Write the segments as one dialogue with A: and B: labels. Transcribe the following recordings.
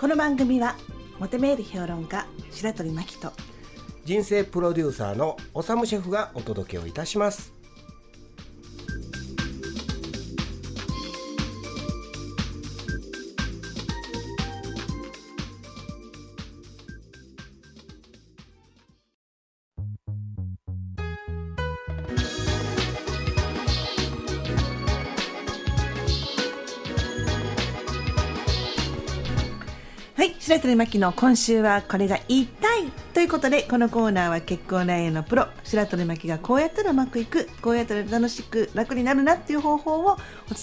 A: この番組はモテメール評論家白鳥真希と
B: 人生プロデューサーのおさむシェフがお届けをいたします。
A: はい白鳥真希の今週はこれが言いたいということでこのコーナーは結婚恋愛のプロ。白鳥真希がこうやったらうまくいくこうやったら楽しく楽になるなっていう方法をお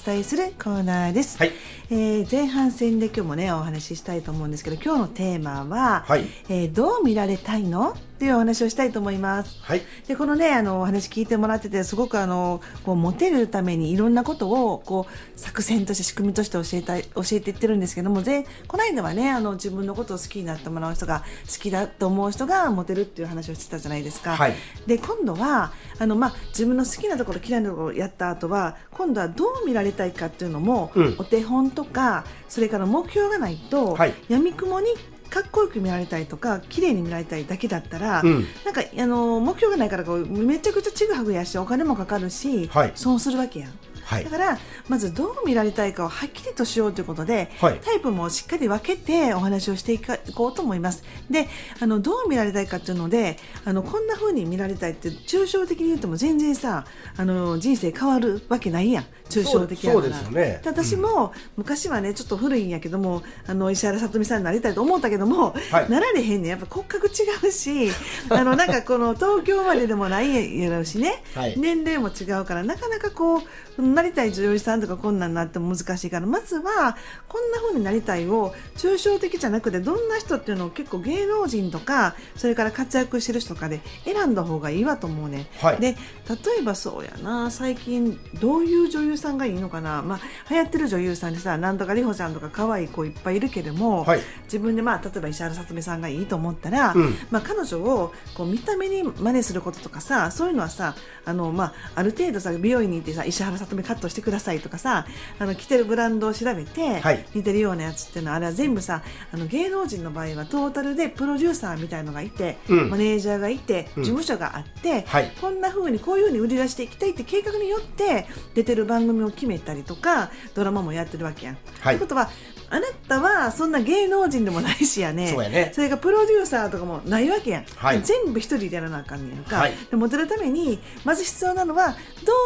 A: 伝えするコーナーです、
B: はい。
A: えー前半戦で今日もねお話ししたいと思うんですけど今日のテーマは、
B: はい。
A: えーどう見られたいの？っていうお話をしたいと思います。
B: はい。
A: でこのねあのお話聞いてもらっててすごくあのこうモテるためにいろんなことをこう作戦として仕組みとして教えたい教えていってるんですけどもぜこの間はねあの自分のことを好きになってもらう人が好きだと思う人がモテるっていう話をしてたじゃないですか。
B: はい。
A: で今度はあの、まあ、自分の好きなところ嫌いなところをやった後は今度はどう見られたいかっていうのも、
B: うん。
A: お手本とかそれから目標がないと、
B: はい。
A: やみくもにかっこよく見られたいとか綺麗に見られたいだけだったら、
B: うん。
A: なんかあの目標がないからこうめちゃくちゃちぐはぐやしお金もかかるし、
B: はい。
A: 損するわけやん。
B: はい。
A: だからまずどう見られたいかをはっきりとしようということで、
B: はい。
A: タイプもしっかり分けてお話をしていこうと思います。であのどう見られたいかっていうのであのこんな風に見られたいって抽象的に言っても全然さあの人生変わるわけないやん抽象的やから
B: ね。
A: で私も、昔はねちょっと古いんやけどもあの石原さとみさんになりたいと思ったけども、
B: はい。
A: なられへんねん。やっぱ骨格違うしあの なんかこの東京まででもないやろうしね、
B: はい。
A: 年齢も違うからなかなかこうなりたい女優さんとかこんなんなっても難しいからまずはこんな風になりたいを抽象的じゃなくてどんな人っていうのを結構芸能人とかそれから活躍してる人とかで選んだ方がいいわと思うね、
B: はい。
A: で例えばそうやな最近どういう女優さんがいいのかな、まあ、流行ってる女優さんでさなんとか里穂ちゃんとか可愛い子いっぱいいるけれども、
B: はい。
A: 自分でまあ例えば石原さとみさんがいいと思ったら、
B: うん。
A: まあ、彼女をこう見た目に真似することとかさそういうのはさあの、まあ、ある程度さ美容院に行ってさ石原さとみカットしてくださいとかさあの着てるブランドを調べて、
B: はい。
A: 似てるようなやつっていうのはあれは全部さあの芸能人の場合はトータルでプロデューサーみたいのがいて、
B: うん。
A: マネージャーがいて
B: うん。
A: 事務所があって、
B: はい。
A: こんな風にこういう風に売り出していきたいって計画によって出てる番組を決めたりとかドラマもやってるわけやん。
B: はい。
A: ってことはあなたはそんな芸能人でもないしやね。
B: そうやね。
A: それからプロデューサーとかもないわけやん、
B: はい。
A: 全部一人でやらなあかんねやんか、
B: はい。
A: でモテるためにまず必要なのはど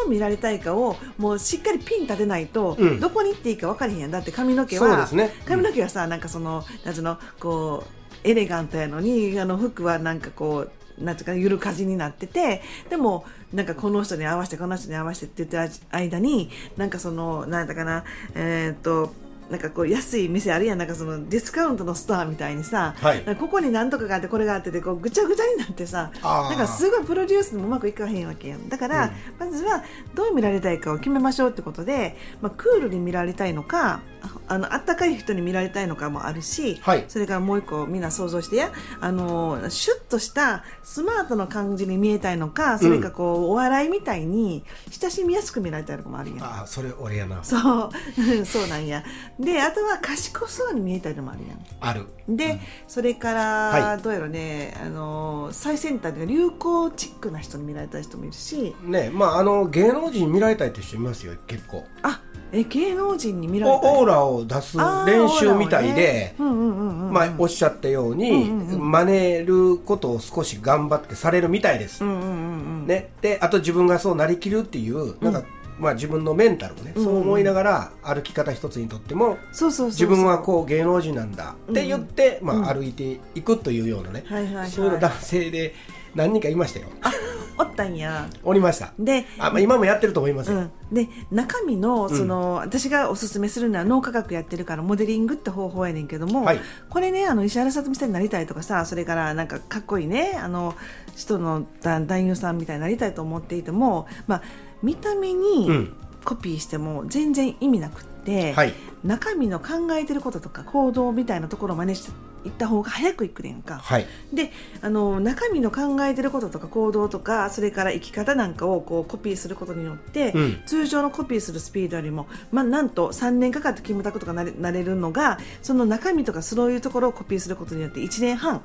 A: う見られたいかをもうしっかりピン立てないと、
B: うん。
A: どこに行っていいか分かれへんやん。だって髪の毛は
B: そう
A: 髪の毛はさなんかそのなんのこうエレガントやのにあの服はなんかこうなんつうかゆるかじになっててでもなんかこの人に合わせてこの人に合わせてって言ってる間になんかそのなんだかなえーっとなんかこう安い店あるやんなんかそのディスカウントのストアみたいにさ、
B: はい。
A: ここに何とかがあってこれがあっててこうぐちゃぐちゃになってさなんかすごいプロデュースもうまくいかへんわけやんだから、まずはどう見られたいかを決めましょうってことで、まあ、クールに見られたいのかああのあったかい人に見られたいのかもあるし、
B: はい。
A: それからもう一個みんな想像してやあのシュッとしたスマートな感じに見えたいのかそれかこう、お笑いみたいに親しみやすく見られたいのかもあるやん。
B: ああそれ俺やな。
A: そう。そうなんやであとは賢そうに見えたりのもあるやん。
B: ある。
A: で、それから、
B: はい。
A: どうやろねあの最先端で流行チックな人に見られたい人もいるし。
B: ねまああの芸能人見られたいって人いますよ結構。
A: あえ芸能人に見られたい？
B: おオーラを出す練習みたいで、
A: オーラをね。うんうんうんうん
B: まあ、おっしゃったように、
A: うんうんうん
B: 真似ることを少し頑張ってされるみたいです、
A: うんうんうんうん。
B: ね、であと自分がそうなりきるっていうなんかまあ、自分のメンタルをね、
A: うん
B: そう思いながら歩き方一つにとっても
A: そうそうそうそう。
B: 自分はこう芸能人なんだって言って、
A: うん
B: まあ、歩いていくというようなね、
A: はいはいはい。
B: そういう男性で何人かいましたよ
A: おったんや。
B: おりました。
A: で
B: あ、まあ、今もやってると思いますよ、
A: うん、で中身のその、私がおすすめするのは脳科学やってるからモデリングって方法やねんけども、
B: はい。
A: これねあの石原さとみさんになりたいとかさそれからなんかかっこいいねあの人の男男優さんみたいになりたいと思っていても、まあ、見た目
B: う
A: に
B: ん。
A: コピーしても全然意味なくって、
B: はい。
A: 中身の考えてることとか行動みたいなところを真似していった方が早くいくねんか。
B: はい
A: であの中身の考えてることとか行動とかそれから生き方なんかをこうコピーすることによって、
B: うん
A: 通常のコピーするスピードよりも、まあ、なんと3年かかってキムタクとかなれなれるのがその中身とかそういうところをコピーすることによって1年半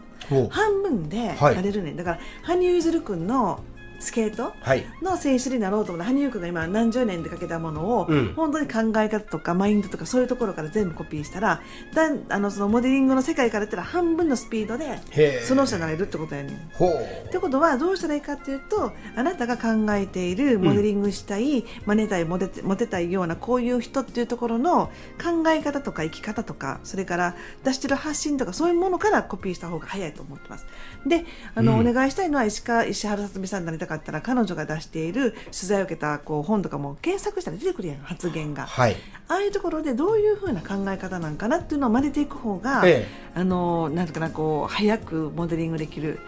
A: 半分で
B: はい
A: なれるねん、だから羽生結弦君のスケート？
B: はい。
A: の選手になろうと思った羽生君が今何十年でかけたものを、
B: うん。
A: 本当に考え方とかマインドとかそういうところから全部コピーしたらだんあのそのモデリングの世界から言ったら半分のスピードでその人になれるってことやねん。ってことはどうしたらいいかっていうとあなたが考えているモデリングしたい、真似たいモテモテたいようなこういう人っていうところの考え方とか生き方とかそれから出してる発信とかそういうものからコピーした方が早いと思ってます。であの、
B: うん。
A: お願いしたいのは石川石原さとみさんになりたかったら彼女が出している取材を受けたこう本とかも検索したら出てくるやん発言が。
B: はい。
A: ああいうところでどういうふうな考え方なんかなっていうのを真似ていく方が、
B: え
A: あのなんかなこう早くモデリングできる。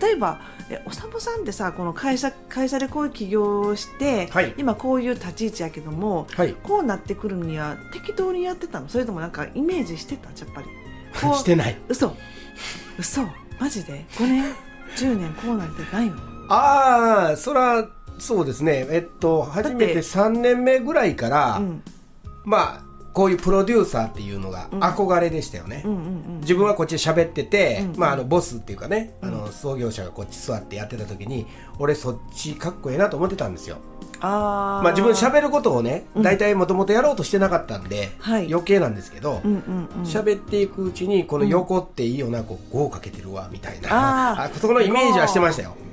A: 例えばえおさむさんってさこの会社会社でこういう起業をして、
B: はい。
A: 今こういう立ち位置やけども、
B: はい。
A: こうなってくるには適当にやってたの？それともなんかイメージしてた？やっぱり。
B: してない。
A: 嘘。嘘。マジで？5年？10年こうなってないの？
B: ああそらそうですね。えっと初めて3年目ぐらいから、
A: うん。
B: まあこういうプロデューサーっていうのが憧れでしたよね、
A: うんうんうん
B: 自分はこっちで喋ってて、
A: うん
B: まあ、あのボスっていうかね、あの創業者がこっち座ってやってた時に俺そっちかっこええなと思ってたんですよ。
A: あー。
B: まあ自分喋ることをね大体もともとやろうとしてなかったんで、
A: はい。
B: 余計なんですけど
A: うんうんうん。
B: 喋、っていくうちにこの横っていいよなこう5かけてるわみたいな、
A: あ
B: そこのイメージはしてましたよ。
A: あ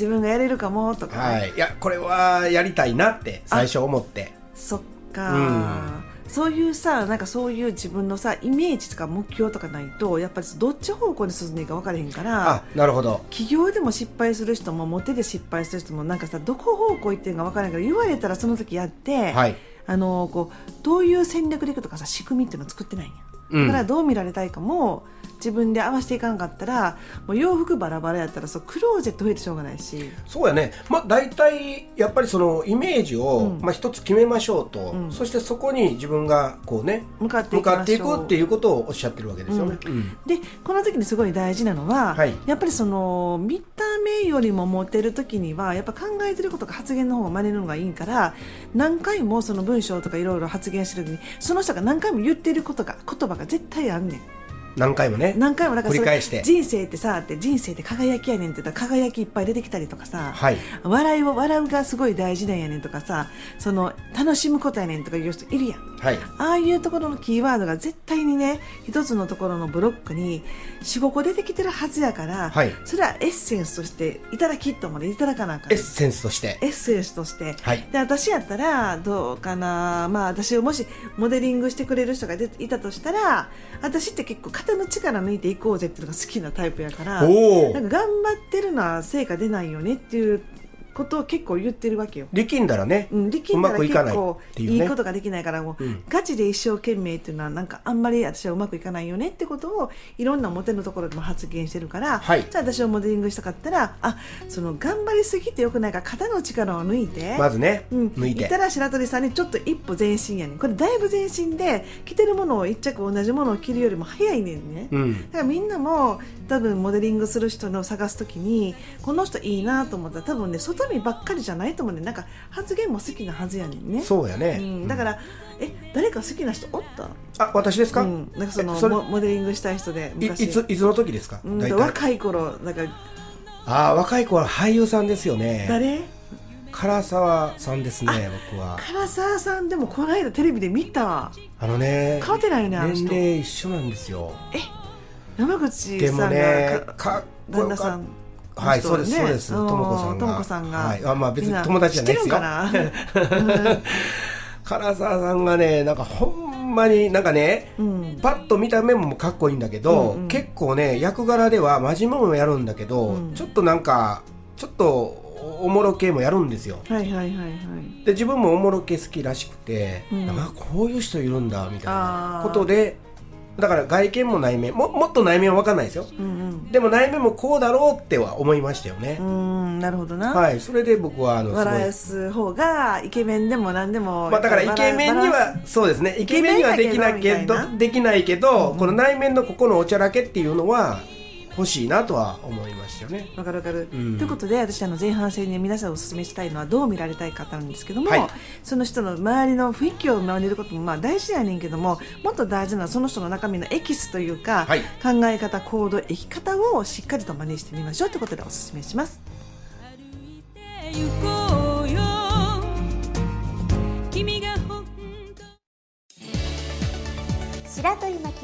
A: 自分がやれるかもとか、
B: はい。いやこれはやりたいなって最初思って。
A: そっか、そういうさなんかそういう自分のさイメージとか目標とかないとやっぱりどっち方向に進んでいいか分からへんから
B: あなるほど。
A: 起業でも失敗する人もモテで失敗する人もなんかさどこ方向行ってんか分からないから言われたらその時やって、
B: はい。
A: あのこうどういう戦略でいくとかさ仕組みっていうのを作ってないんや、
B: うん
A: だからどう見られたいかも自分で合わせていかなかったらもう洋服バラバラやったらそうクローゼット増えてしょうがないし。
B: そうやね、まあ、大体やっぱりそのイメージを、
A: うん。
B: まあ、一つ決めましょうと、
A: うん。
B: そしてそこに自分がこうね
A: 向かってい
B: くっていうことをおっしゃってるわけですよね。うん。
A: でこの時にすごい大事なのは、
B: はい。
A: やっぱりその見た目よりもモテる時にはやっぱ考えてることか発言の方が真似るのがいいから何回もその文章とかいろいろ発言してる時にその人が何回も言ってることが言葉が絶対あんねん。
B: 何回もね
A: 何回もだからそれ
B: 繰り返して
A: 人生ってさって人生って輝きやねんって言ったら輝きいっぱい出てきたりとかさ、
B: はい
A: 笑いを笑うがすごい大事なんやねんとかさその楽しむことやねんとか言う人いるやん。
B: はい。
A: ああいうところのキーワードが絶対にね一つのところのブロックに45個出てきてるはずやから、
B: はい。
A: それはエッセンスとしていただきと思っていただかなあかん。
B: エッセンスとして。
A: エッセンスとして、
B: はい。
A: で私やったらどうかなまあ私をもしモデリングしてくれる人が出いたとしたら私って結構肩の力抜いていこうぜっていうのが好きなタイプやからなんか頑張ってるのは成果出ないよねっていうことを結構言ってるわけよ。
B: 力んだらね、
A: うん、できんだら結構
B: い
A: いいことができないからもう、
B: うん。
A: ガチで一生懸命っていうのはなんかあんまり私はうまくいかないよねってことをいろんなモテのところでも発言してるから、
B: はい。
A: じゃあ私をモデリングしたかったらあその頑張りすぎてよくないから肩の力を抜いて。
B: まずね、
A: うん、
B: 抜いて。
A: たら白鳥さんにちょっと一歩前進やねん。これだいぶ前進で着てるものを一着同じものを着るよりも早いねんね、
B: うん。
A: だからみんなも多分モデリングする人の探すときにこの人いいなと思ったら多分ね外見ばっかりじゃないと思うねん。なんか発言も好きなはずやねんね。
B: そうやね、
A: うん、だからえ誰か好きな人おった？
B: あ私ですか、
A: うん、なんかその
B: えそれ
A: モモデリングしたい人で
B: いい
A: 昔
B: ついつの時ですか、
A: うん。若い頃なんか。
B: ああ若い子は俳優さんですよね。
A: 誰？
B: 唐沢さんですね僕は。
A: 唐沢さんでもこの間テレビで見た。
B: あのね
A: 変わってないよねあの人。
B: 年齢一緒なんですよ。
A: 山口
B: でも
A: さんが
B: ね
A: か
B: かっこよかっ
A: 旦那さん
B: はい、そうです、そうです。と
A: と
B: もこさんが。
A: ともこさんが。
B: はい、あまあ別に友達じゃないですよ。
A: 知ってるんかな？
B: 唐沢さんがね、なんかほんまになんかね、
A: うん
B: パッと見た目もかっこいいんだけど、
A: うんうん
B: 結構ね、役柄では真面目もやるんだけど、
A: うん
B: ちょっとなんか、ちょっとおもろ系もやるんですよ。
A: はいはいはいはい。
B: で自分もおもろ系好きらしくて、
A: うん
B: あこういう人いるんだみたいなことでだから外見も内面ももっと内面は分かんないですよ
A: うん
B: でも内面もこうだろうっては思いましたよね
A: う、ん。うん、なるほどな。
B: はいそれで僕はあの
A: 笑わす方がイケメンでも何でも。
B: まあ、だからイケメンにはそうですねイケメンにはできないけどできないけど、
A: うん
B: この内面のここのおちゃらけっていうのは欲しいなとは思いましたよね。
A: わかるわかる、
B: うん。
A: ということで私あの前半戦に皆さんお勧めしたいのはどう見られたい方なんですけども、
B: はい。
A: その人の周りの雰囲気を見ることもまあ大事やねんけどももっと大事なのはその人の中身のエキスというか、
B: はい。
A: 考え方行動生き方をしっかりと真似してみましょうということでお勧めします